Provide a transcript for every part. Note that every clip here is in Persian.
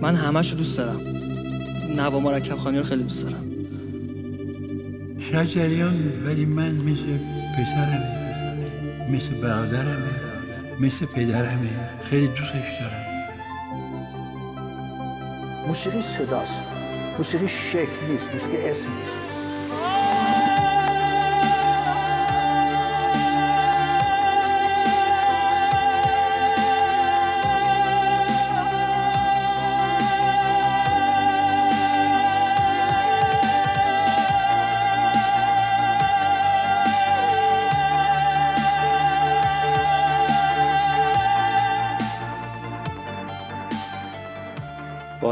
من همش رو دوست دارم. نوا مرکب خانی رو خیلی دوست دارم. شجریان ولی من مثل پسرمه مثل برادرمه مثل پدرمه. خیلی دوستش دارم. موسیقی صداست. موسیقی شکل نیست. موسیقی اسم نیست.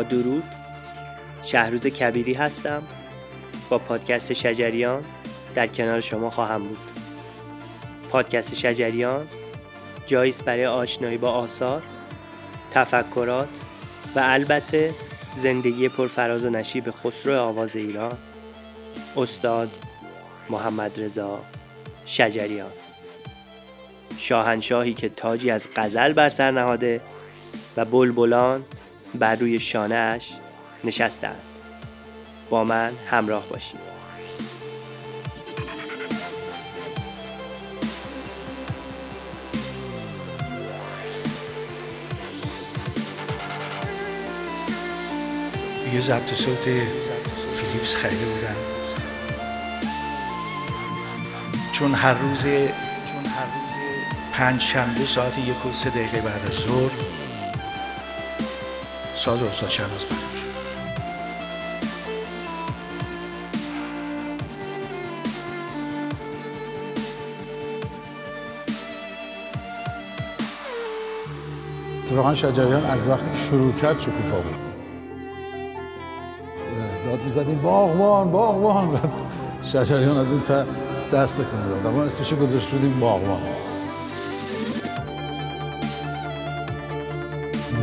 درود شهروز کبیری هستم. با پادکست شجریان در کنار شما خواهم بود. پادکست شجریان جاییست برای آشنایی با آثار تفکرات و البته زندگی پرفراز و نشیب خسرو آواز ایران. استاد محمد رضا شجریان. شاهنشاهی که تاجی از غزل بر سر نهاده و بلبلان بر روی شانهاش نشستند. با من همراه باشید. یه ضبط صوت فیلیپس خریده بودم چون هر روز چون هر روز پنج شنبه ساعت یک و سه دقیقه بعد از ظهر ساز استاد اتفاقا شجریان از وقتی که شروع کرد شکوفا بود. داد می‌زدیم باغبان بعد شجریان از اون تا دست کنه داد. ما اسمشو گذاشت بودیم باغبان.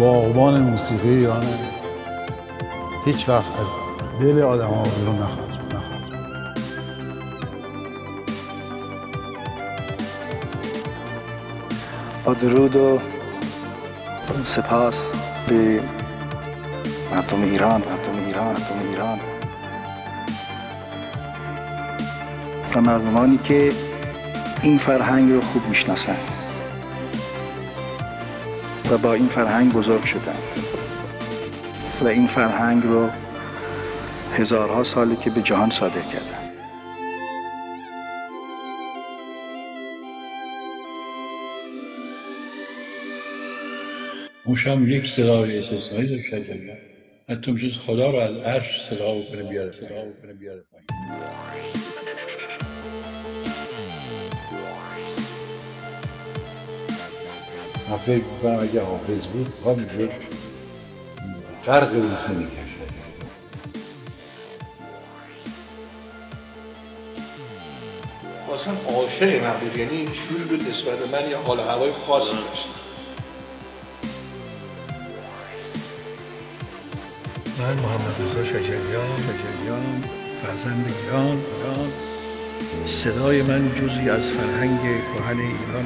باغبان موسیقی ایران هیچ وقت از دل آدم ها بیرون نخواهد با درود و سپاس به مردم ایران مردم ایران مردم ایران. و مردمانی که این فرهنگ رو خوب می‌شناسند. و با این فرهنگ بزرگ شدند. و این فرهنگ رو هزارها ساله که به جهان صادر کردن موشم یک صدای استثنایی داشت شجریان حتی میشه خدا رو از عرش صدا بکنه بیاره صدا بکنه بیاره پایین. من فکر می‌کنم اگه حافظ بود همینجور غرق بوسه می‌کشه اصلا عاشق من بود یعنی شوری بود نسبت من یه حال هوای خاصی داشت. من محمد رضا شجریان شجریان فرزند ایران ایران صدای من جزی از فرهنگ کهن ایران